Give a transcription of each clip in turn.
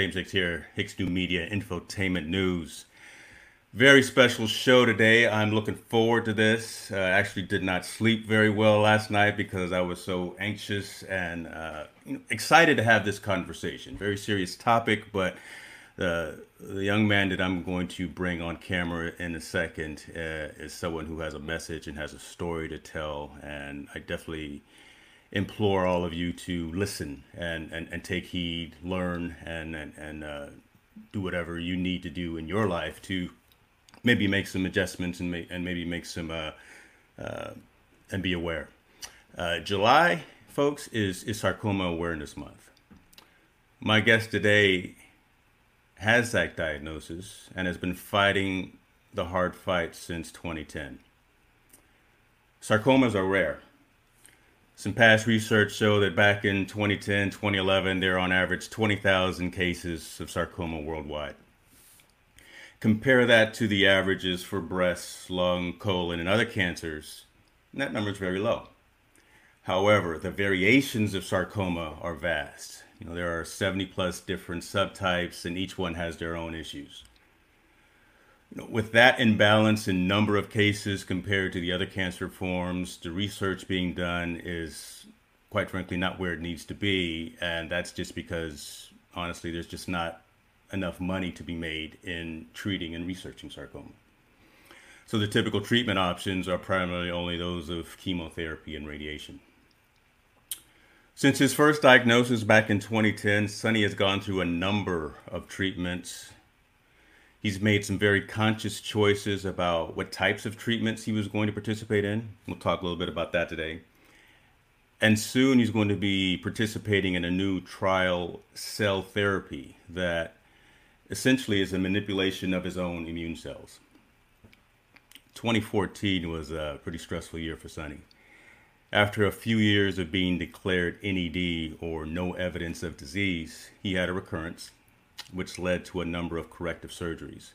James Hicks here, Hicks New Media Infotainment News. Very special show today. I'm looking forward to this. Uh, actually, did not sleep very well last night because I was so anxious and uh, excited to have this conversation. Very serious topic, but the the young man that I'm going to bring on camera in a second uh, is someone who has a message and has a story to tell, and I definitely implore all of you to listen and, and, and take heed, learn, and, and, and uh, do whatever you need to do in your life to maybe make some adjustments and, and maybe make some, uh, uh, and be aware. Uh, July, folks, is, is Sarcoma Awareness Month. My guest today has that diagnosis and has been fighting the hard fight since 2010. Sarcomas are rare some past research show that back in 2010, 2011, there are on average 20,000 cases of sarcoma worldwide. Compare that to the averages for breast, lung, colon, and other cancers, and that number is very low. However, the variations of sarcoma are vast. You know, there are 70 plus different subtypes, and each one has their own issues with that imbalance in number of cases compared to the other cancer forms, the research being done is quite frankly not where it needs to be. And that's just because, honestly, there's just not enough money to be made in treating and researching sarcoma. So the typical treatment options are primarily only those of chemotherapy and radiation. Since his first diagnosis back in 2010, Sonny has gone through a number of treatments He's made some very conscious choices about what types of treatments he was going to participate in. We'll talk a little bit about that today. And soon he's going to be participating in a new trial cell therapy that essentially is a manipulation of his own immune cells. 2014 was a pretty stressful year for Sonny. After a few years of being declared NED or no evidence of disease, he had a recurrence which led to a number of corrective surgeries.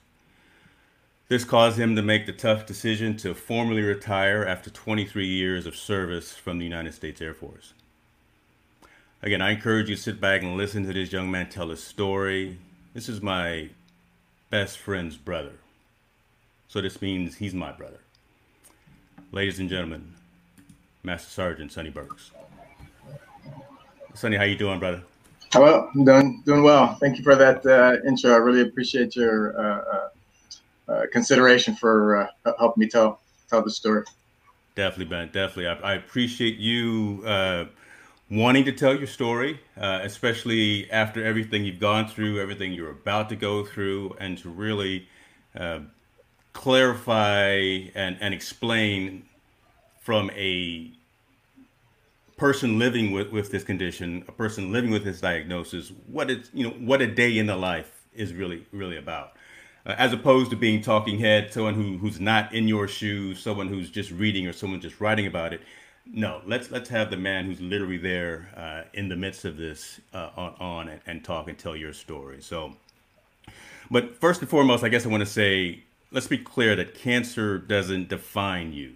This caused him to make the tough decision to formally retire after 23 years of service from the United States Air Force. Again, I encourage you to sit back and listen to this young man tell his story. This is my best friend's brother. So this means he's my brother. Ladies and gentlemen, Master Sergeant Sonny Burks. Sonny, how you doing, brother? Well, I'm doing doing well. Thank you for that uh, intro. I really appreciate your uh, uh, uh consideration for uh, helping me tell tell the story. Definitely, Ben. Definitely. I, I appreciate you wanting to tell your story, especially after everything you've gone through, everything you're about to go through, and to really clarify and, and explain from a person living with, with this condition, a person living with this diagnosis, what it's you know what a day in the life is really really about, uh, as opposed to being talking head, someone who who's not in your shoes, someone who's just reading or someone just writing about it. No, let's let's have the man who's literally there uh, in the midst of this uh, on, on and, and talk and tell your story. So, but first and foremost, I guess I want to say let's be clear that cancer doesn't define you.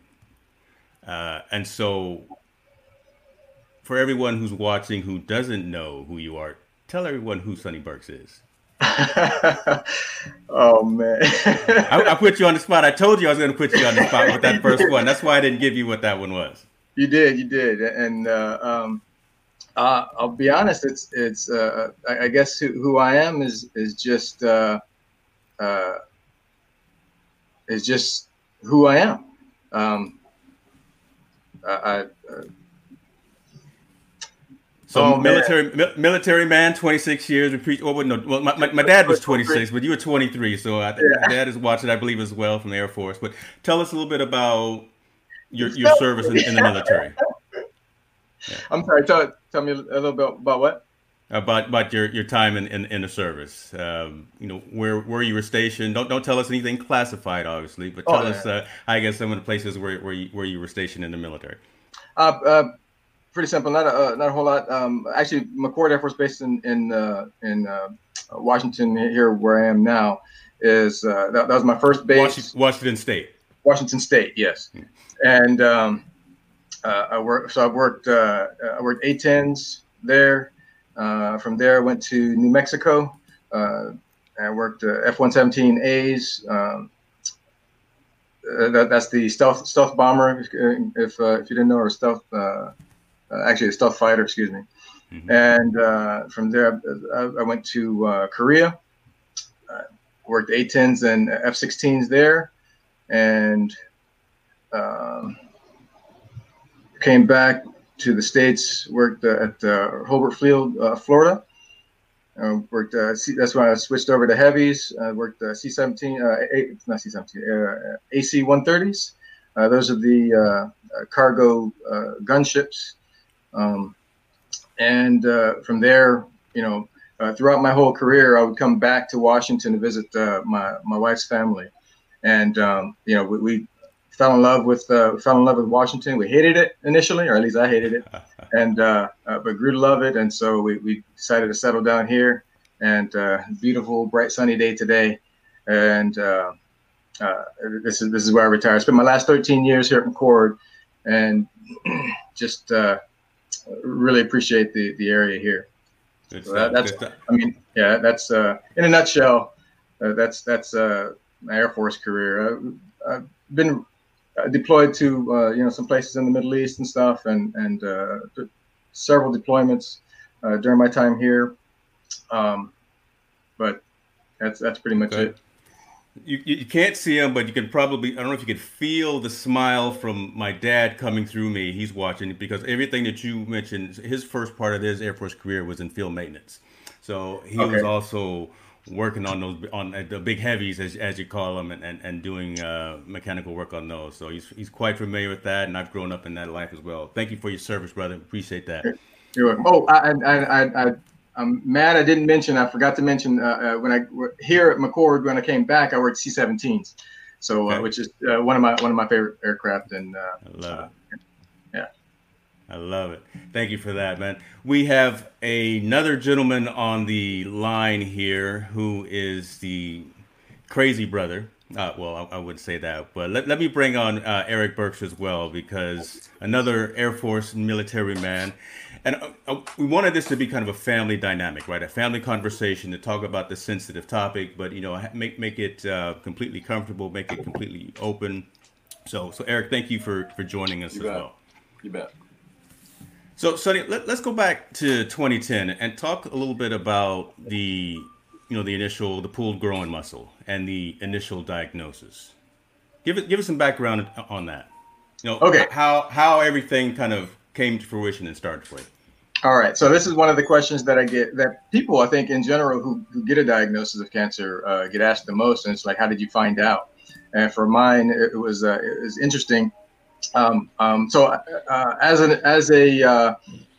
Uh, and so for everyone who's watching who doesn't know who you are, tell everyone who Sonny Burks is. oh man, I, I, put you on the spot. I told you I was going to put you on the spot with that first one. That's why I didn't give you what that one was. You did, you did, and uh, um, uh, I'll be honest. It's it's. Uh, I, I, guess who, who, I am is is just uh, uh, is just who I am. Um, I, I uh, so oh, military mi- military man, 26 years. We preach. Oh, well, no, well, my, my, my, dad was 26, but you were 23. So I, yeah. dad is watching, I believe, as well from the Air Force. But tell us a little bit about your your service in, in the military. Yeah. I'm sorry. Tell tell me a little bit about what about about your, your time in, in, in the service. Um, you know where where you were stationed. Don't don't tell us anything classified, obviously, but tell oh, us uh, I guess some of the places where where you, where you were stationed in the military. Uh, uh, pretty simple. Not a uh, not a whole lot. Um, actually, McChord Air Force Base in in uh, in uh, Washington here, where I am now, is uh, that, that, was my first base. Washington, State. Washington State, yes. Hmm. And um, uh, I worked. So I worked. Uh, I worked A10s there. from there, I went to New Mexico. I worked F-117As. Um, that, that's the stealth stealth bomber. If if, if you didn't know, or stealth uh, actually a stealth fighter, excuse me. Mm-hmm. And uh, from there, I, I went to uh, Korea, worked A-10s and F-16s there, and um, came back to the states. Worked at uh, Hurlburt Field, uh, Florida. Uh, worked. C- that's when I switched over to heavies. I worked C-17, A- not C-17, AC-130s. those are the cargo gunships um, and uh, from there, you know, uh, throughout my whole career, I would come back to Washington to visit uh, my my wife's family, and um, you know, we, we, fell in love with uh, fell in love with Washington. We hated it initially, or at least I hated it, and uh, uh, but grew to love it, and so we, we decided to settle down here. And beautiful, bright, sunny day today, and this is this is where I retired. I spent my last 13 years here at McChord, and just really appreciate the the area here. So that, that's I mean, yeah, that's uh, in a nutshell. Uh, that's that's uh, my Air Force career. Uh, I've been uh, deployed to uh, you know some places in the Middle East and stuff, and and several deployments during my time here. Um, but that's that's pretty much it you, you can't see him, but you can probably, I don't know if you could feel the smile from my dad coming through me. He's watching because everything that you mentioned, his first part of his Air Force career was in field maintenance. So he okay. was also working on those, on the big heavies, as, as you call them, and, and, and doing uh, mechanical work on those. So he's, he's quite familiar with that, and I've grown up in that life as well. Thank you for your service, brother. Appreciate that. You're welcome. Oh, I, I, I, I I'm mad I didn't mention. I forgot to mention uh, uh, when I here at McChord, when I came back, I worked C-17s, so uh, okay. which is uh, one of my one of my favorite aircraft. And uh, I love it. Yeah, I love it. Thank you for that, man. We have another gentleman on the line here who is the crazy brother. Uh, well, I, I, would say that, but let, let me bring on uh, Eric Burks as well because another Air Force military man. And uh, uh, we wanted this to be kind of a family dynamic, right? A family conversation to talk about the sensitive topic, but you know, make make it uh, completely comfortable, make it completely open. So, so Eric, thank you for for joining us you as bet. well. You bet. So, Sonny, let, us go back to 2010 and talk a little bit about the, you know, the initial, the pooled growing muscle and the initial diagnosis. Give it give us some background on that. You know, okay. how how everything kind of came to fruition and started for you. All right. So this is one of the questions that I get that people I think in general who, who get a diagnosis of cancer uh, get asked the most, and it's like, how did you find out? And for mine, it, was uh, it was interesting. Um, um, so uh, as an as a uh,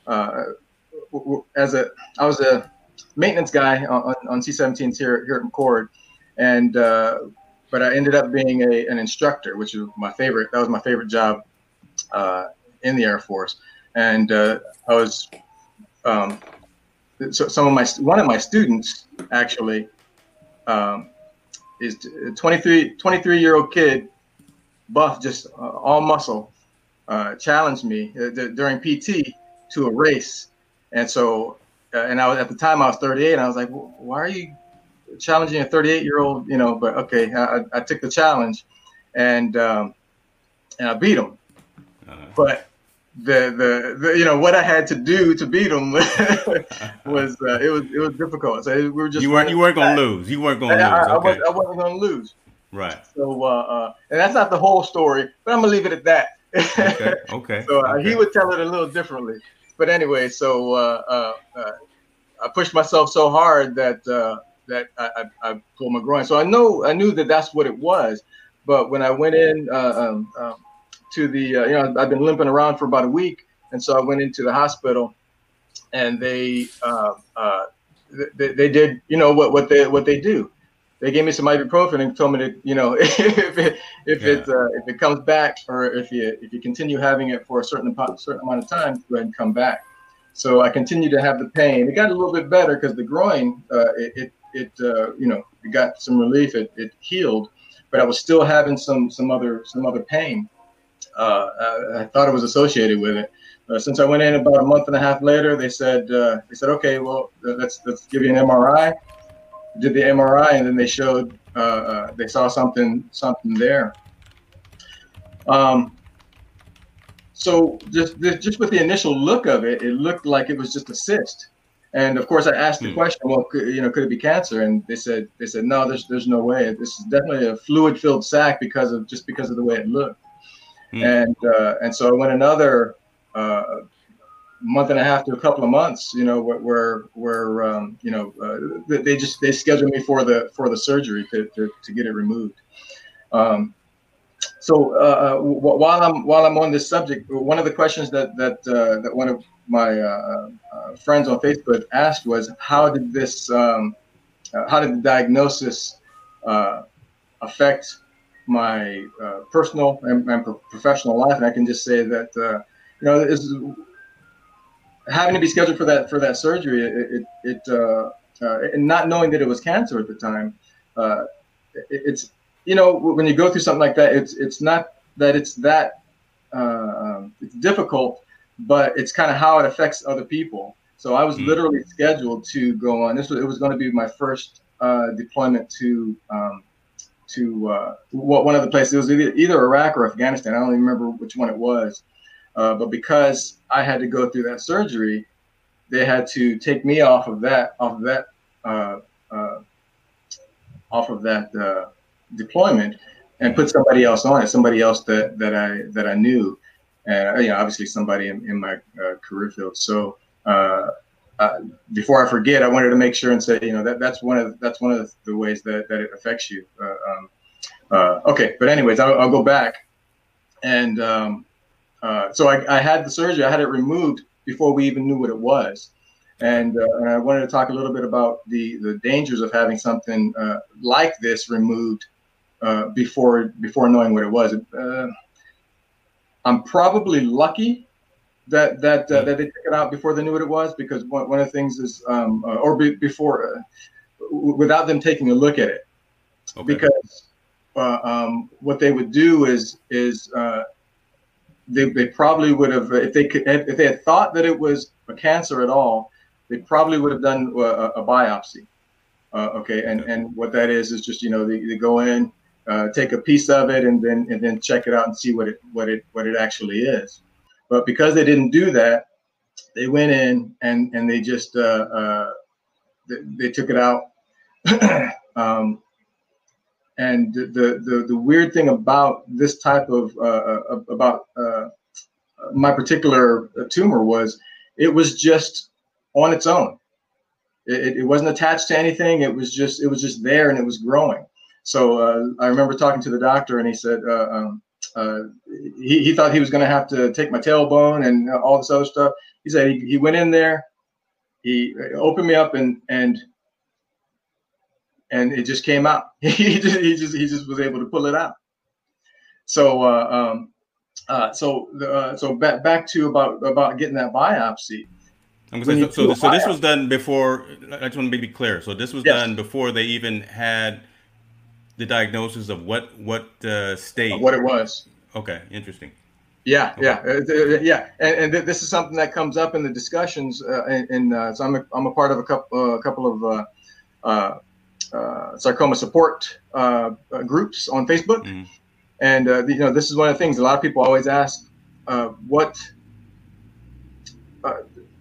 uh, as a I was a maintenance guy on, on C-17s here here at McChord, and uh, but I ended up being a, an instructor, which was my favorite. That was my favorite job in the Air Force, and I was um, so some of my one of my students actually um, is a 23 23 year old kid, buff, just uh, all muscle, uh, challenged me uh, during PT to a race, and so uh, and I was at the time I was 38, and I was like, why are you challenging a 38 year old? You know, but okay, I, I took the challenge, and um, and I beat him, uh-huh. but the, the, the you know what I had to do to beat them was uh, it was it was difficult. So we were just you weren't you weren't gonna lose. You weren't gonna lose. I, okay. I, was, not gonna lose. Right. So uh, uh, and that's not the whole story, but I'm gonna leave it at that. okay. Okay. so uh, okay. he would tell it a little differently. But anyway, so uh, uh, I pushed myself so hard that that I, I, I, pulled my groin. So I know I knew that that's what it was. But when I went in. Um, um, to the uh, you know I've been limping around for about a week, and so I went into the hospital, and they uh, uh, they, they did you know what what they what they do. They gave me some ibuprofen and told me to you know if it if yeah. it uh, if it comes back or if you if you continue having it for a certain certain amount of time, go ahead and come back. So I continued to have the pain. It got a little bit better because the groin uh, it it, it uh, you know it got some relief. It, it healed, but I was still having some some other some other pain. Uh, I, thought it was associated with it. Uh, since I went in about a month and a half later, they said uh, they said, okay, well, let's let's give you an MRI. Did the MRI, and then they showed they saw something something there. Um, so just just with the initial look of it, it looked like it was just a cyst. And of course, I asked the hmm. question, well, could, you know, could it be cancer? And they said they said no, there's there's no way. This is definitely a fluid-filled sac because of just because of the way it looked. Mm. And uh, and so I went another uh, month and a half to a couple of months, you know, where where um, you know uh, they just they scheduled me for the for the surgery to to, to get it removed. Um, so uh, uh while I'm while I'm on this subject, one of the questions that that uh, that one of my uh, friends on Facebook asked was, how did this um, how did the diagnosis affect my uh, personal and, and, professional life, and I can just say that uh, you know is having to be scheduled for that for that surgery. It it, it uh, uh and not knowing that it was cancer at the time. Uh, it, it's you know when you go through something like that, it's it's not that it's that uh, um, it's difficult, but it's kind of how it affects other people. So I was mm-hmm. literally scheduled to go on. This was it was going to be my first deployment to um, to uh, one of the places. It was either, Iraq or Afghanistan. I don't even remember which one it was. Uh, but because I had to go through that surgery, they had to take me off of that off of that uh, uh off of that uh, deployment and put somebody else on it. Somebody else that that I that I knew, and you know, obviously somebody in, in my uh, career field. So. Uh, before I forget, I wanted to make sure and say, you know, that that's one of that's one of the ways that, that it affects you. Uh, um, uh, okay, but anyways, I'll, I'll go back, and um, uh, so I, I, had the surgery. I had it removed before we even knew what it was, and, uh, and I wanted to talk a little bit about the the dangers of having something like this removed before before knowing what it was. I'm probably lucky that that uh, that they took it out before they knew what it was because one, one of the things is um, uh, or be, before uh, w- without them taking a look at it. Okay. because uh, um, what they would do is is uh, they, they probably would have if they could if they had thought that it was a cancer at all they probably would have done a, a biopsy. Uh, okay and and what that is is just you know they, they go in take a piece of it and then and then check it out and see what it what it what it actually is but because they didn't do that, they went in and and they just uh, uh, they, they, took it out. um, and the, the the weird thing about this type of uh, uh about uh, my particular tumor was it was just on its own. It, it, wasn't attached to anything. It was just it was just there and it was growing. So uh, I remember talking to the doctor and he said um, uh, he, he thought he was going to have to take my tailbone and all this other stuff. He said he, he went in there, he opened me up and and and it just came out. he just he just he just was able to pull it out. So uh, um, uh, so uh, so back back to about about getting that biopsy. I'm gonna say, so, so, so this was done before. I just want to be clear. So this was yes. done before they even had the diagnosis of what what uh, state, what it was. Okay, interesting. Yeah, okay. yeah, uh, uh yeah, and, and, this is something that comes up in the discussions. Uh, and, uh, so I'm a, I'm a part of a couple a couple of sarcoma support groups on Facebook. Mm-hmm and uh, you know, this is one of the things a lot of people always ask: uh, What uh,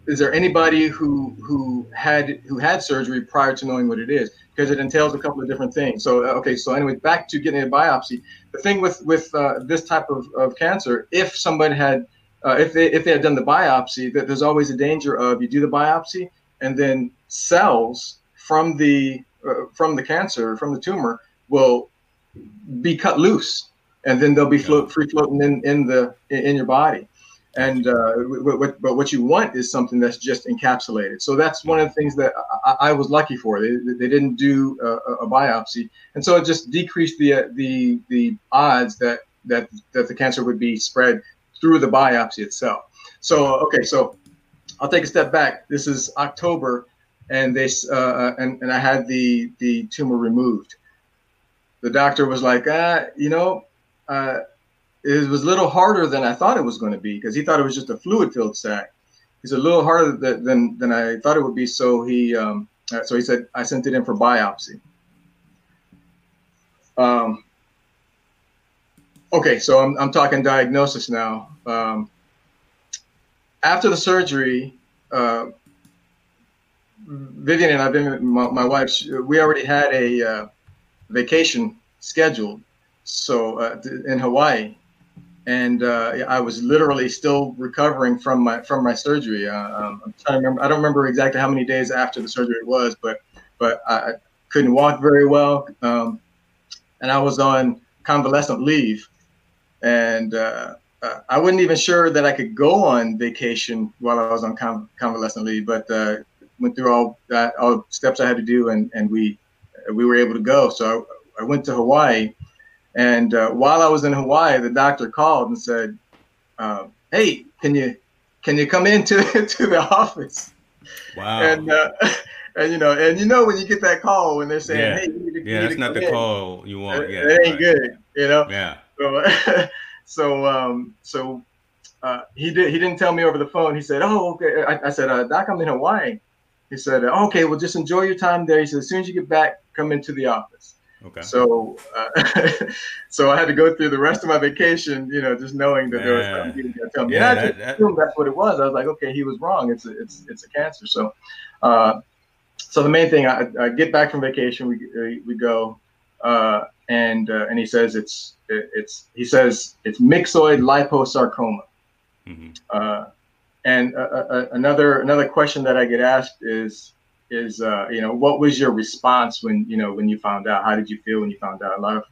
is there anybody who who had who had surgery prior to knowing what it is? Because it entails a couple of different things. So uh, okay, so anyway, back to getting a biopsy. The thing with with uh, this type of, of cancer, if somebody had uh, if they if they had done the biopsy, that there's always a danger of you do the biopsy and then cells from the from the cancer from the tumor will be cut loose and then they'll be float, free floating in, in the in your body. And uh, but what you want is something that's just encapsulated. So that's one of the things that I, I was lucky for. They, they didn't do a, a, biopsy, and so it just decreased the uh, the the odds that that that the cancer would be spread through the biopsy itself. So okay, so I'll take a step back. This is October, and they uh, uh, and and I had the the tumor removed. The doctor was like, ah, you know, uh, it was a little harder than I thought it was going to be because he thought it was just a fluid filled sac. It's a little harder than than I thought it would be. So he um, uh, so he said I sent it in for biopsy. Um, okay, so I'm I'm talking diagnosis now. Um, after the surgery, uh, Vivian and I've been my, my wife. We already had a uh, vacation scheduled so uh, in Hawaii, and uh, I was literally still recovering from my from my surgery. Uh, um, I'm trying to remember. I don't remember exactly how many days after the surgery it was, but but I couldn't walk very well, um, and I was on convalescent leave, and uh, uh, I wasn't even sure that I could go on vacation while I was on convalescent leave, but uh, went through all that all steps I had to do, and and we we were able to go. So I, I went to Hawaii and uh, while I was in Hawaii, the doctor called and said, uh, "Hey, can you can you come into to the office?" Wow. And uh, and you know, and you know when you get that call when they're saying, yeah. "Hey, you need to, yeah, that's not the in. call you want." Yeah, it ain't right. good, you know. Yeah. So, so, um, so uh, he did. He didn't tell me over the phone. He said, "Oh, okay." I, I said, uh, "Doc, I'm in Hawaii." He said, "Okay, well, just enjoy your time there." He said, "As soon as you get back, come into the office." Okay. So, uh, so I had to go through the rest of my vacation, you know, just knowing that there was something he was going to tell me. Yeah, and I that, that, assumed that's what it was. I was like, okay, he was wrong. It's a, it's it's a cancer. So, uh, so the main thing, I, I get back from vacation, we we go, uh, and uh, and he says it's it, it's he says it's myxoid liposarcoma. Mm-hmm. Uh, and uh, uh, another another question that I get asked is is uh, you know what was your response when you know when you found out? How did you feel when you found out? A lot of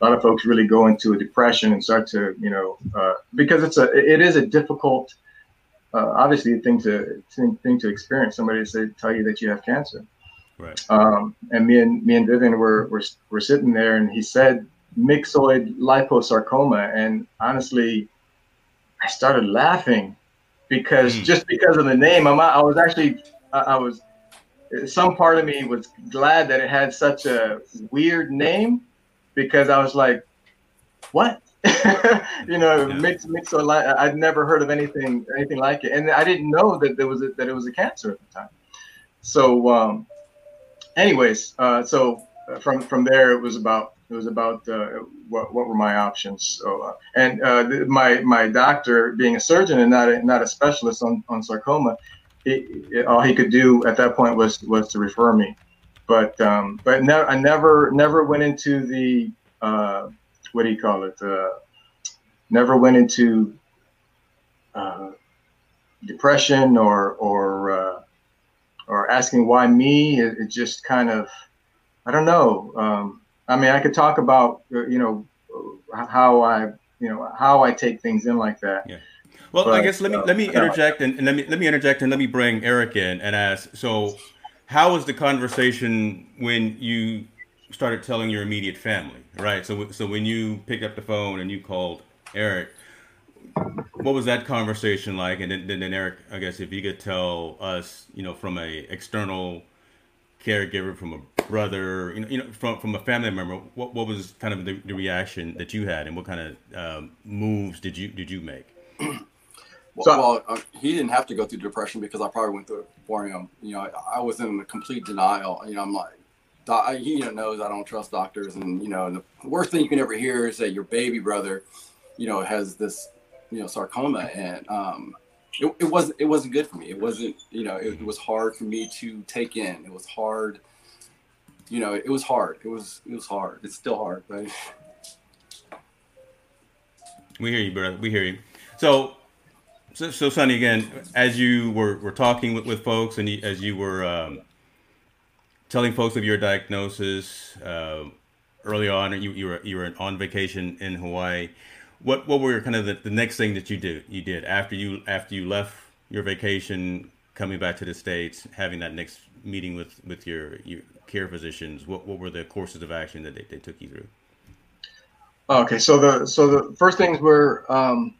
a lot of folks really go into a depression and start to you know uh, because it's a it is a difficult uh, obviously thing to thing to experience. Somebody to say tell you that you have cancer. Right. Um, and me and me and Vivian were, were were sitting there, and he said myxoid liposarcoma, and honestly, I started laughing because mm. just because of the name, I'm, I was actually I was some part of me was glad that it had such a weird name because I was like, what? you know, yeah. mix mix or like I'd never heard of anything anything like it, and I didn't know that there was a, that it was a cancer at the time. So, um, anyways, uh, so uh, from from there it was about it was about uh, what what were my options. So, uh, and uh, my my doctor, being a surgeon and not a, not a specialist on on sarcoma, he, all he could do at that point was was to refer me. but um, but ne- I never never went into the uh, what do you call it? Uh, never went into uh, depression or or uh, or asking why me. It, it, just kind of I don't know. Um, I mean, I could talk about uh, you know how I you know how I take things in like that. Yeah. Well, but, I guess let me uh, let me interject and, and, let me let me interject and let me bring Eric in and ask. So, how was the conversation when you started telling your immediate family? Right. So so when you picked up the phone and you called Eric, what was that conversation like? And then, then Eric, I guess if you could tell us, you know, from a external caregiver, from a brother, you know, you know, from from a family member, what what was kind of the, the reaction that you had, and what kind of um, moves did you did you make? Well, so, well uh, he didn't have to go through depression because I probably went through it for him. You know, I, I was in a complete denial. You know, I'm like, he knows I don't trust doctors, and you know, the worst thing you can ever hear is that your baby brother, you know, has this, you know, sarcoma, and um, it, it wasn't it wasn't good for me. It wasn't, you know, it, it was hard for me to take in. It was hard you know, it was hard. It was it was hard. It's still hard, but we hear you, brother. We hear you. So, so, so Sonny, again, as you were, were talking with, with folks, and you, as you were um, telling folks of your diagnosis uh, early on, you, you were you were on vacation in Hawaii. What what were kind of the, the next thing that you did you did after you after you left your vacation, coming back to the states, having that next meeting with with your your care physicians? What what were the courses of action that they, they took you through? Okay, so the so the first things were um,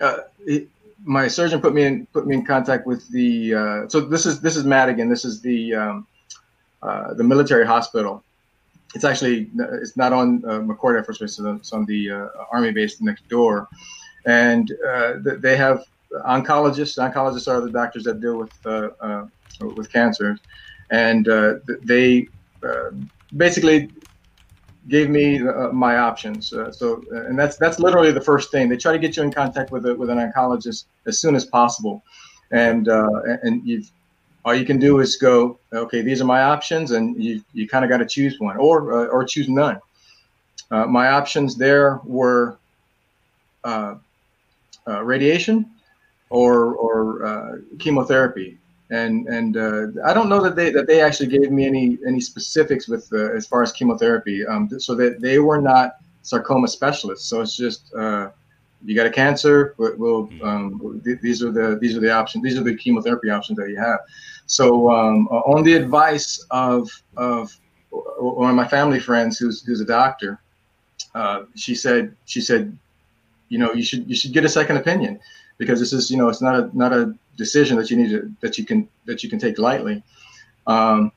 uh, it, my surgeon put me in put me in contact with the uh, so this is this is Madigan. This is the um, uh, the military hospital. It's actually it's not on uh, McChord Air Force Base. so It's on the uh, Army base next door, and uh, they have oncologists. Oncologists are the doctors that deal with uh, uh, with cancer, and they basically gave me uh, my options. Uh, so, and that's that's literally the first thing. They try to get you in contact with a, with an oncologist as soon as possible, and uh, and you've all you can do is go, okay, these are my options, and you you kind of got to choose one or uh, or choose none. my options there were radiation or or chemotherapy and and uh, I don't know that they that they actually gave me any any specifics with uh, as far as chemotherapy. Um, so that they were not sarcoma specialists. So it's just uh, you got a cancer. We'll, hmm. um, th- these are the these are the options. These are the chemotherapy options that you have. So um, on the advice of of one of my family friends who's who's a doctor, uh, she said she said, you know, you should you should get a second opinion because this is you know it's not a not a decision that you need to that you can that you can take lightly. Um,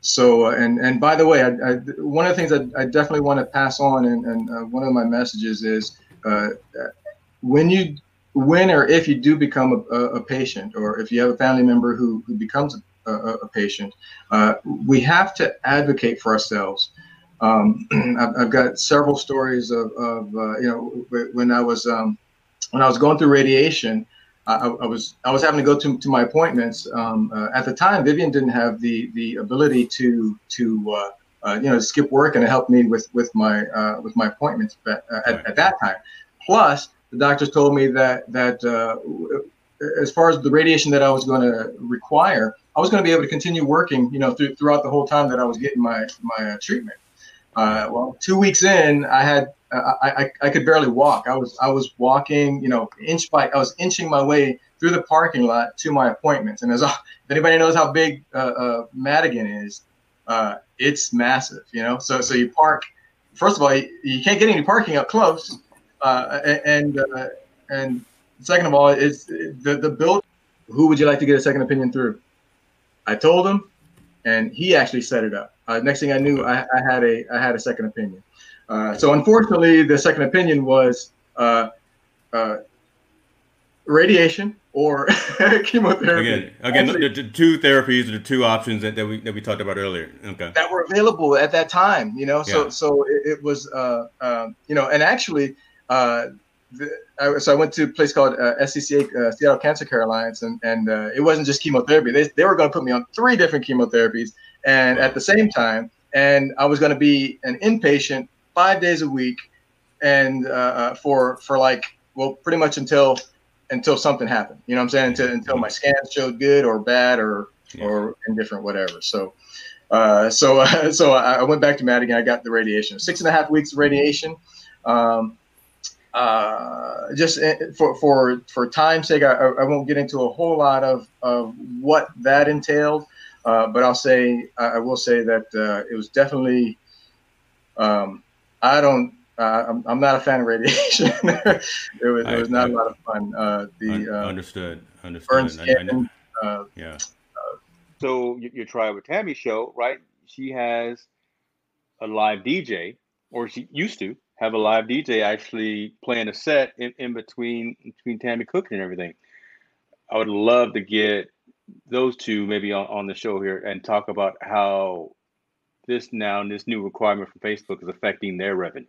so uh, and and by the way, I, I, one of the things I, I definitely want to pass on, and, and uh, one of my messages is uh, when you when or if you do become a, a, patient, or if you have a family member who who becomes a, a patient, uh, we have to advocate for ourselves. Um, I've, I've, got several stories of, of uh, you know when I was um, when I was going through radiation, I, I, was I was having to go to, to my appointments. Um, uh, at the time, Vivian didn't have the the ability to to uh, uh, you know skip work and help me with with my uh, with my appointments at, at, at, that time. Plus, the doctors told me that that uh, as far as the radiation that I was going to require, I was going to be able to continue working, you know, th- throughout the whole time that I was getting my my uh, treatment. well, two weeks in, I had I, I, I could barely walk. I was I was walking, you know, inch by I was inching my way through the parking lot to my appointments. And as if anybody knows how big uh, uh, Madigan is, uh, it's massive, you know. So so you park. First of all, you, you can't get any parking up close, uh, and uh, and second of all, it's the the build. Who would you like to get a second opinion through? I told him, and he actually set it up. Uh, next thing I knew, I, I had a I had a second opinion. Uh, so unfortunately, the second opinion was uh, uh, radiation or chemotherapy. Again, again, Actually, the, the, two therapies, the two options that, that we that we talked about earlier. Okay. That were available at that time, you know. So yeah. so it, it was, uh, um, you know, and actually, uh, the, I, so I went to a place called uh, SCCA, uh, Seattle Cancer Care Alliance, and and uh, it wasn't just chemotherapy. They they were going to put me on three different chemotherapies, and at the same time, and I was going to be an inpatient five days a week, and uh, uh, for for like well, pretty much until until something happened. You know what I'm saying? Until until my scans showed good or bad or yeah. or indifferent, whatever. So. Uh, so, uh, so I, went back to Madigan. I got the radiation, six and a half weeks of radiation. Um, uh, just eh, for for for time's sake, I, I won't get into a whole lot of of what that entailed, uh, but I'll say I will say that uh, it was definitely. Um, I don't. Uh, I'm, I'm, not a fan of radiation. it was it was not I, a lot of fun. Uh, the uh, understood understood. Skin, yeah. so your try with Tammy show, right? She has a live DJ, or she used to have a live DJ actually playing a set in, in between between Tammy cooking and everything. I would love to get those two maybe on, on the show here and talk about how this now this new requirement from Facebook is affecting their revenue.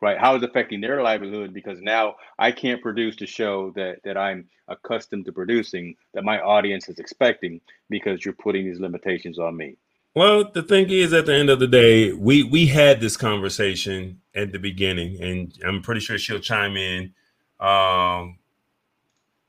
Right? How is affecting their livelihood because now I can't produce the show that that I'm accustomed to producing that my audience is expecting because you're putting these limitations on me. Well, the thing is, at the end of the day, we we had this conversation at the beginning, and I'm pretty sure she'll chime in. Um,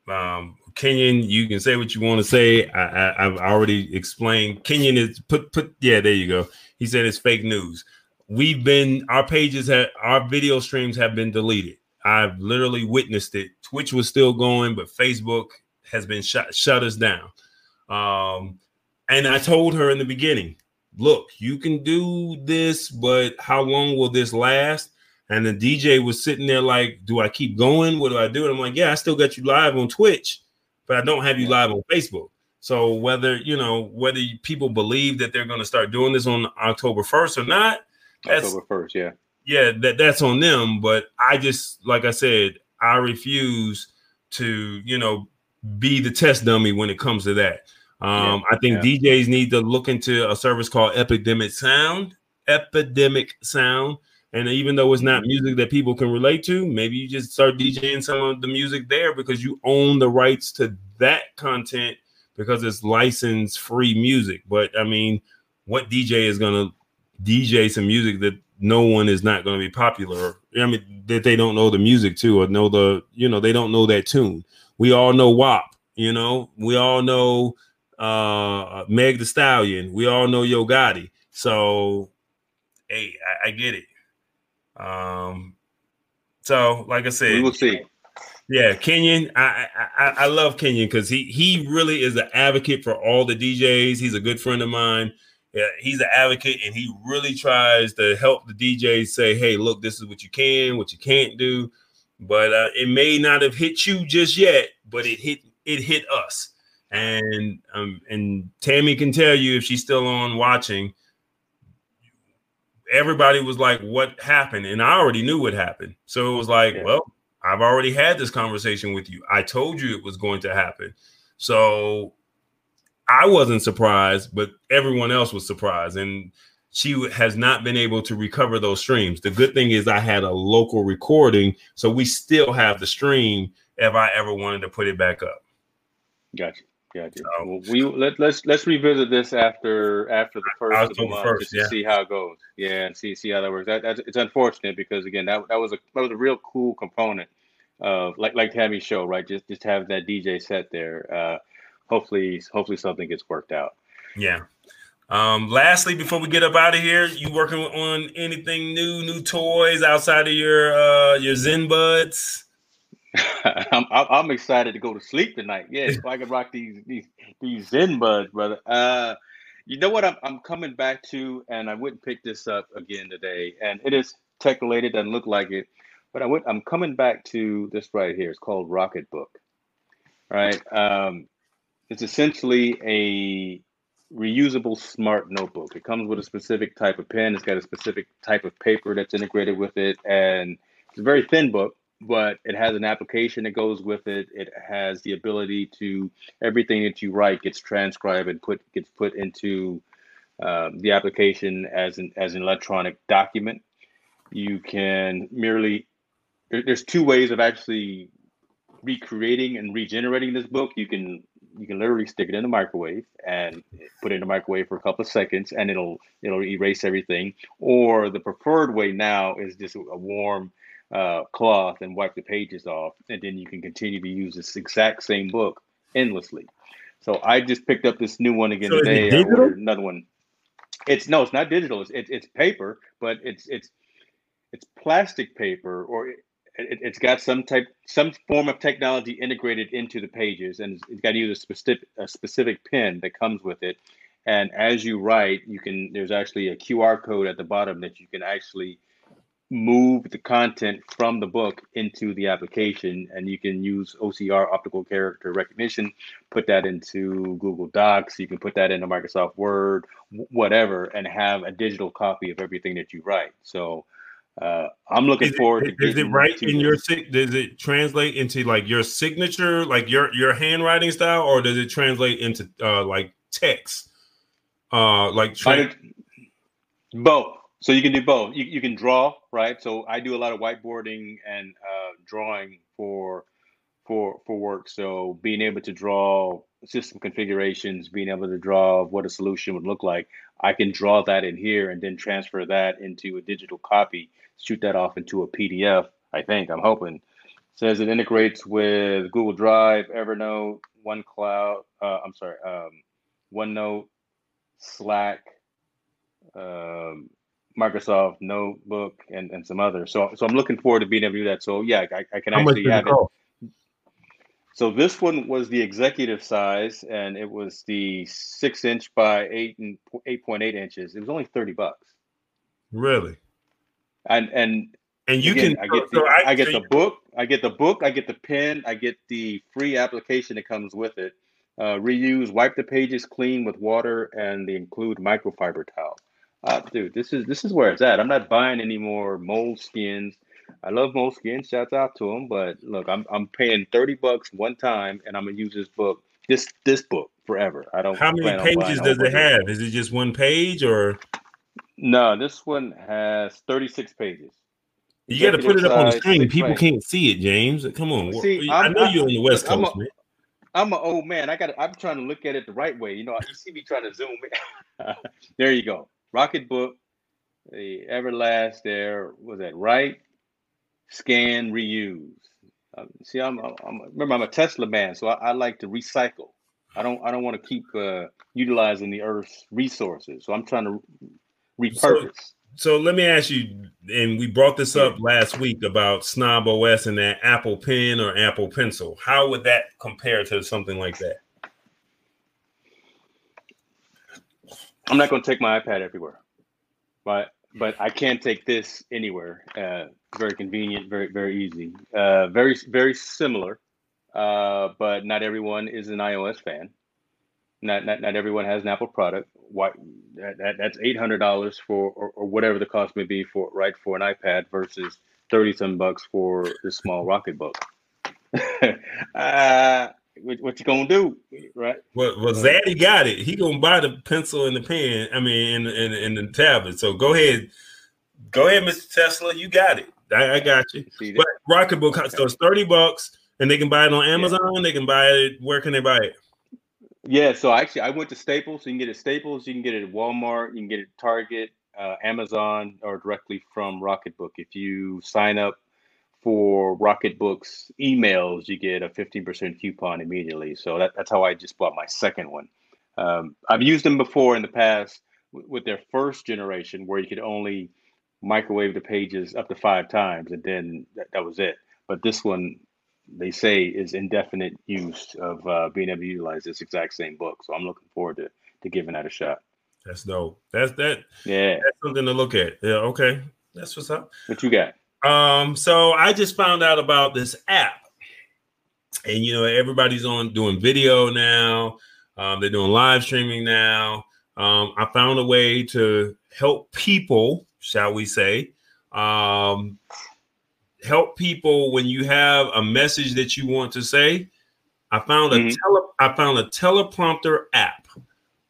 um, Kenyon, you can say what you want to say. I, I, have already explained. Kenyon is put put. Yeah, there you go. He said it's fake news. We've been our pages have our video streams have been deleted. I've literally witnessed it. Twitch was still going, but Facebook has been shut shut us down. Um, and I told her in the beginning, look, you can do this, but how long will this last? And the DJ was sitting there like, do I keep going? What do I do? And I'm like, yeah, I still got you live on Twitch, but I don't have you live on Facebook. So whether you know whether people believe that they're going to start doing this on October 1st or not, October 1st, yeah, yeah, that that's on them. But I just like I said, I refuse to you know be the test dummy when it comes to that. Um, yeah, I think yeah. DJs need to look into a service called Epidemic Sound. Epidemic Sound. And even though it's not mm-hmm. music that people can relate to, maybe you just start DJing some of the music there because you own the rights to that content because it's license free music. But I mean, what DJ is going to DJ some music that no one is not going to be popular? I mean, that they don't know the music to or know the, you know, they don't know that tune. We all know WAP, you know, we all know uh Meg the Stallion. We all know Yo Gotti. So hey, I, I get it. Um so like I said, we will see. Yeah, Kenyon. I I, I love Kenyon because he he really is an advocate for all the DJs. He's a good friend of mine. Yeah, he's an advocate and he really tries to help the DJs say, hey, look, this is what you can, what you can't do. But uh, it may not have hit you just yet, but it hit it hit us and um, and Tammy can tell you if she's still on watching. Everybody was like, "What happened?" And I already knew what happened, so it was like, yeah. "Well, I've already had this conversation with you. I told you it was going to happen." So I wasn't surprised, but everyone else was surprised, and she has not been able to recover those streams. The good thing is I had a local recording, so we still have the stream if I ever wanted to put it back up. Gotcha. Yeah, so, well, we let let's let's revisit this after after the first of the month first, just yeah. to see how it goes. Yeah, and see see how that works. That, that's it's unfortunate because again that that was a that was a real cool component of like like Tammy's show, right? Just just have that DJ set there. Uh, hopefully hopefully something gets worked out. Yeah. Um, lastly, before we get up out of here, you working on anything new, new toys outside of your uh your Zen buds? I'm, I'm excited to go to sleep tonight. Yeah, if I can rock these these these Zen buds, brother. Uh, you know what I'm I'm coming back to, and I wouldn't pick this up again today, and it is tech related, doesn't look like it, but I went I'm coming back to this right here. It's called Rocketbook. Right. Um, it's essentially a reusable smart notebook. It comes with a specific type of pen. It's got a specific type of paper that's integrated with it, and it's a very thin book but it has an application that goes with it. It has the ability to everything that you write gets transcribed and put gets put into um, the application as an as an electronic document. You can merely there's two ways of actually recreating and regenerating this book. You can you can literally stick it in the microwave and put it in the microwave for a couple of seconds, and it'll it'll erase everything. Or the preferred way now is just a warm uh, cloth and wipe the pages off, and then you can continue to use this exact same book endlessly. So I just picked up this new one again so today. Another one. It's no, it's not digital. It's, it's it's paper, but it's it's it's plastic paper, or it, it, has got some type some form of technology integrated into the pages, and it's, it's got to use a specific a specific pen that comes with it. And as you write, you can there's actually a QR code at the bottom that you can actually move the content from the book into the application and you can use OCR optical character recognition put that into Google Docs you can put that into Microsoft Word whatever and have a digital copy of everything that you write. So uh, I'm looking is forward it, to Is it right in your does it translate into like your signature like your your handwriting style or does it translate into uh like text? Uh like tra- both so you can do both. You, you can draw, right? So I do a lot of whiteboarding and uh, drawing for for for work. So being able to draw system configurations, being able to draw what a solution would look like, I can draw that in here and then transfer that into a digital copy, shoot that off into a PDF. I think I'm hoping. says it integrates with Google Drive, Evernote, OneCloud. Uh, I'm sorry, um, OneNote, Slack. Um, Microsoft Notebook and, and some others. So so I'm looking forward to being able to do that. So yeah, I, I can How actually have it. So this one was the executive size, and it was the six inch by eight and eight point eight inches. It was only thirty bucks. Really? And and and you again, can I get the, so I, I, get the book, I get the book, I get the pen, I get the free application that comes with it. Uh, reuse, wipe the pages clean with water, and they include microfiber towel. Uh, dude, this is this is where it's at. I'm not buying any more Moleskines. I love Moleskine. Shouts out to them. But look, I'm I'm paying thirty bucks one time, and I'm gonna use this book, this this book forever. I don't. How many pages does it have? Is it just one page or? No, this one has thirty six pages. You got to put it up on the screen. People can't see it, James. Come on. See, I know you're on the West Coast, I'm a, man. I'm an old man. I got. I'm trying to look at it the right way. You know, you see me trying to zoom in. there you go. Rocketbook, the Everlast there was that right? Scan, reuse. Uh, see, I'm, I'm, remember I'm a Tesla man, so I, I like to recycle. I don't I don't want to keep uh, utilizing the Earth's resources, so I'm trying to repurpose. So, so let me ask you, and we brought this up last week about Snob OS and that Apple Pen or Apple Pencil. How would that compare to something like that? I'm not going to take my iPad everywhere, but but I can take this anywhere. Uh, very convenient, very very easy, uh, very very similar. Uh, but not everyone is an iOS fan. Not not, not everyone has an Apple product. Why that, that that's eight hundred dollars for or, or, whatever the cost may be for right for an iPad versus thirty some bucks for this small Rocketbook. uh, what, you gonna do, right? Well, well, Zaddy got it. He gonna buy the pencil and the pen. I mean, and and, the tablet. So go ahead, go ahead, Mr. Tesla. You got it. I, I got you. But Rocketbook, okay. so it's thirty bucks, and they can buy it on Amazon. Yeah. They can buy it. Where can they buy it? Yeah, so actually, I went to Staples. So you can get it at Staples. You can get it at Walmart. You can get it at Target, uh, Amazon, or directly from Rocketbook. If you sign up for Rocketbook's emails, you get a 15% coupon immediately. So that, that's how I just bought my second one. Um, I've used them before in the past w- with their first generation where you could only microwave the pages up to five times and then that, that was it. But this one, they say, is indefinite use of uh, being able to utilize this exact same book. So I'm looking forward to, to giving that a shot. That's dope. That's that. Yeah. That's something to look at. Yeah. Okay. That's what's up. What you got? Um, so I just found out about this app, and you know everybody's on doing video now. Um, they're doing live streaming now. Um, I found a way to help people, shall we say, um, help people when you have a message that you want to say. I found a mm-hmm. tele- I found a teleprompter app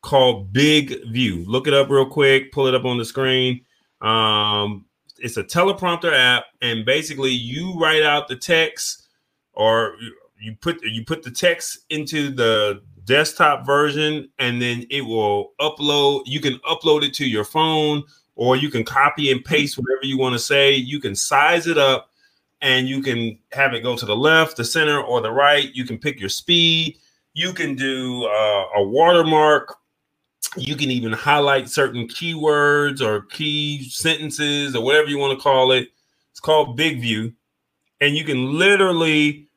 called BIGVU. Look it up real quick. Pull it up on the screen. Um, it's a teleprompter app, and basically you write out the text or you put you put the text into the desktop version, and then it will upload. You can upload it to your phone, or you can copy and paste whatever you want to say. You can size it up, and you can have it go to the left, the center, or the right. You can pick your speed. You can do uh, a watermark. You can even highlight certain keywords or key sentences or whatever you want to call it. It's called BIGVU. And you can literally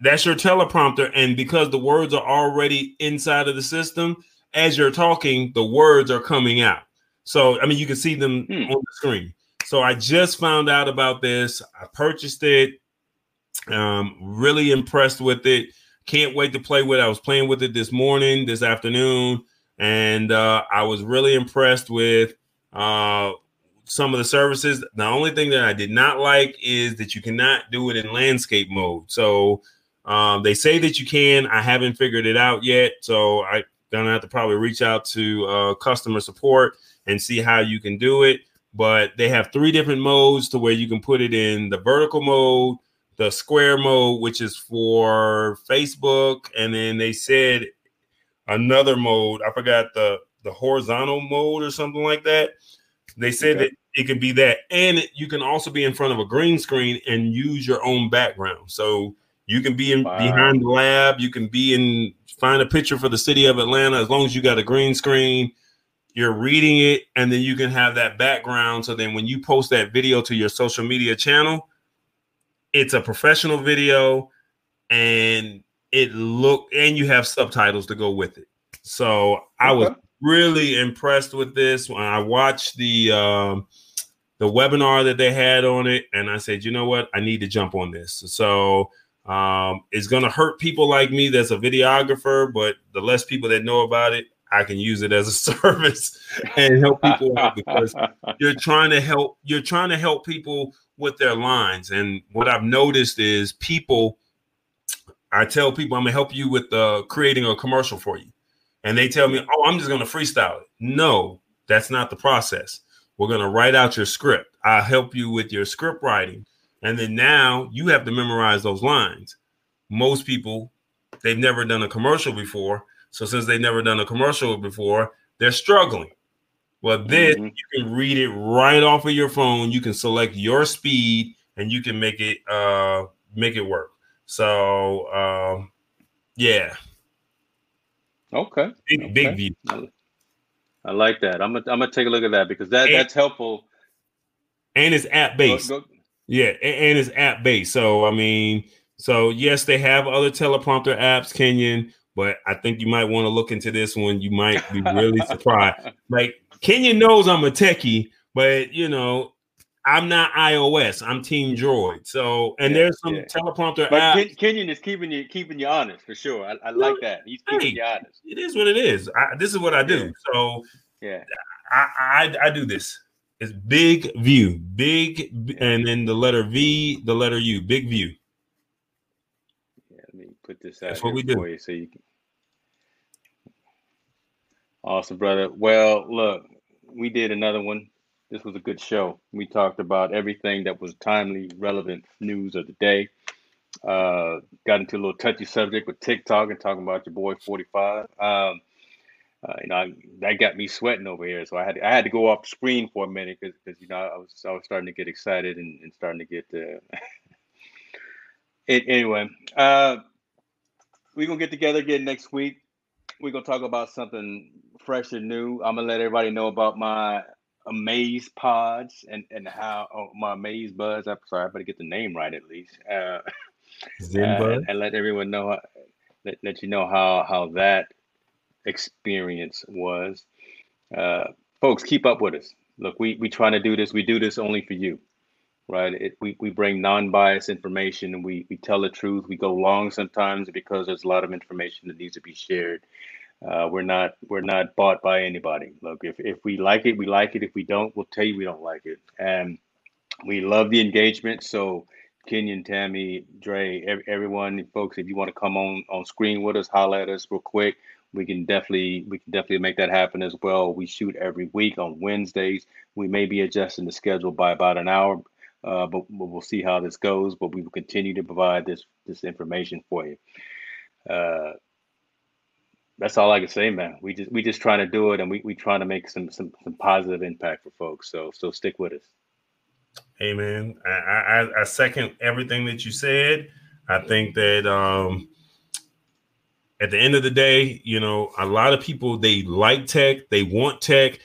that's your teleprompter. And because the words are already inside of the system, as you're talking, the words are coming out. So, I mean, you can see them hmm. on the screen. So, I just found out about this. I purchased it. Um, really impressed with it. Can't wait to play with it. I was playing with it this morning, this afternoon, and uh, I was really impressed with uh, some of the services. The only thing that I did not like is that you cannot do it in landscape mode. So um, they say that you can. I haven't figured it out yet, so I'm gonna have to probably reach out to uh, customer support and see how you can do it. But they have three different modes to where you can put it in the vertical mode, the square mode, which is for Facebook, and then they said another mode. I forgot the the horizontal mode or something like that. They said okay. that it could be that, and you can also be in front of a green screen and use your own background. So you can be in wow. behind the lab. You can be in find a picture for the city of Atlanta as long as you got a green screen. You're reading it, and then you can have that background. So then, when you post that video to your social media channel, it's a professional video, and it look and you have subtitles to go with it. So I was really impressed with this when I watched the um, the webinar that they had on it, and I said, you know what, I need to jump on this. So um, it's gonna hurt people like me that's a videographer, but the less people that know about it, I can use it as a service and help people out because you're trying to help you're trying to help people with their lines. And what I've noticed is people I tell people I'm gonna help you with uh, creating a commercial for you. And they tell me, oh, I'm just gonna freestyle it. No, that's not the process. We're gonna write out your script. I'll help you with your script writing. And then now you have to memorize those lines. Most people, they've never done a commercial before. So since they've never done a commercial before, they're struggling. Well, then mm-hmm. you can read it right off of your phone. You can select your speed and you can make it uh make it work. So um yeah. Okay. Big okay. BIGVU. I like that. I'm gonna I'm gonna take a look at that because that and, that's helpful. And it's app based. Go, go, yeah, and, it's app based. So I mean, so yes, they have other teleprompter apps, Kenyon, but I think you might want to look into this one. You might be really surprised. Like Kenyon knows I'm a techie, but you know, I'm not iOS. I'm Team Droid. So, and yeah, there's some yeah. teleprompter but apps. Kenyon is keeping you keeping you honest for sure. I, I like that. He's keeping hey, you honest. It is what it is. I, this is what I do. Yeah. So, yeah, I, I I do this. It's big view, big, and then the letter V, the letter U, BIGVU. Yeah, let me put this out That's what we do. you so you can. Awesome, brother. Well, look, we did another one. This was a good show. We talked about everything that was timely, relevant news of the day. Uh, got into a little touchy subject with TikTok and talking about your boy 45. Um, uh, you know, that got me sweating over here. So I had to, I had to go off screen for a minute because you know I was I was starting to get excited and, and starting to get. Uh... it, anyway, uh, we're gonna get together again next week. We're gonna talk about something fresh and new. I'm gonna let everybody know about my Amaze Pods and and how oh, my Amaze Buds. I'm sorry, I better get the name right at least. Uh, uh, and, let everyone know, let, let you know how how that experience was. Uh, folks, keep up with us. Look, we we trying to do this. We do this only for you, right? It, we we bring non-biased information we we tell the truth. We go long sometimes because there's a lot of information that needs to be shared. Uh, we're not we're not bought by anybody. Look, if if we like it, we like it. If we don't, we'll tell you we don't like it. And we love the engagement. So Kenyon, Tammy, Dre, every, everyone, folks, if you want to come on on screen with us, holler at us real quick we can definitely we can definitely make that happen as well. We shoot every week on Wednesdays. We may be adjusting the schedule by about an hour, uh, but, but, we'll see how this goes. But we will continue to provide this this information for you. Uh, That's all I can say, man. We just we just trying to do it, and we we trying to make some some some positive impact for folks. So so stick with us. Hey man, I, I, I second everything that you said. I think that um, at the end of the day, you know, a lot of people they like tech, they want tech,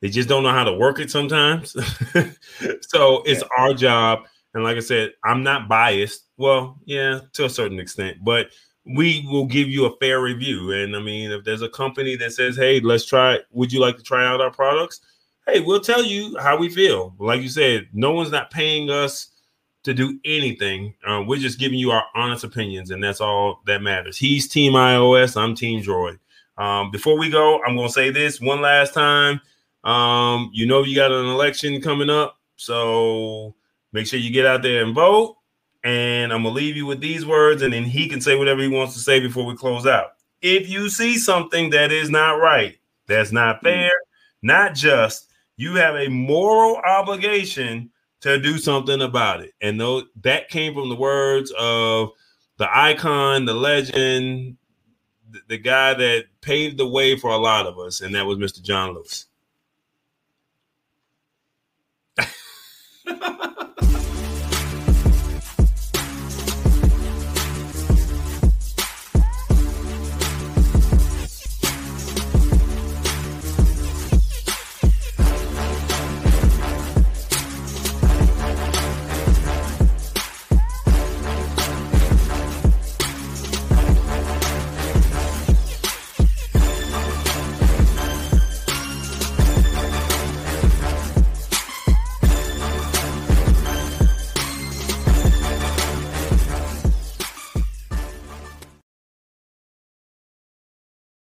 they just don't know how to work it sometimes. so it's our job. And like I said, I'm not biased. Well, yeah, to a certain extent, but we will give you a fair review. And I mean, if there's a company that says, "Hey, let's try," would you like to try out our products? Hey, we'll tell you how we feel. Like you said, no one's not paying us to do anything. Uh, we're just giving you our honest opinions, and that's all that matters. He's Team iOS. I'm Team Droid. Um, before we go, I'm to say this one last time. Um, you know, you got an election coming up, so make sure you get out there and vote. And I'm gonna leave you with these words, and then he can say whatever he wants to say before we close out. If you see something that is not right, that's not mm. fair, not just, you have a moral obligation to do something about it. And though that came from the words of the icon, the legend, the guy that paved the way for a lot of us, and that was Mr. John Lewis.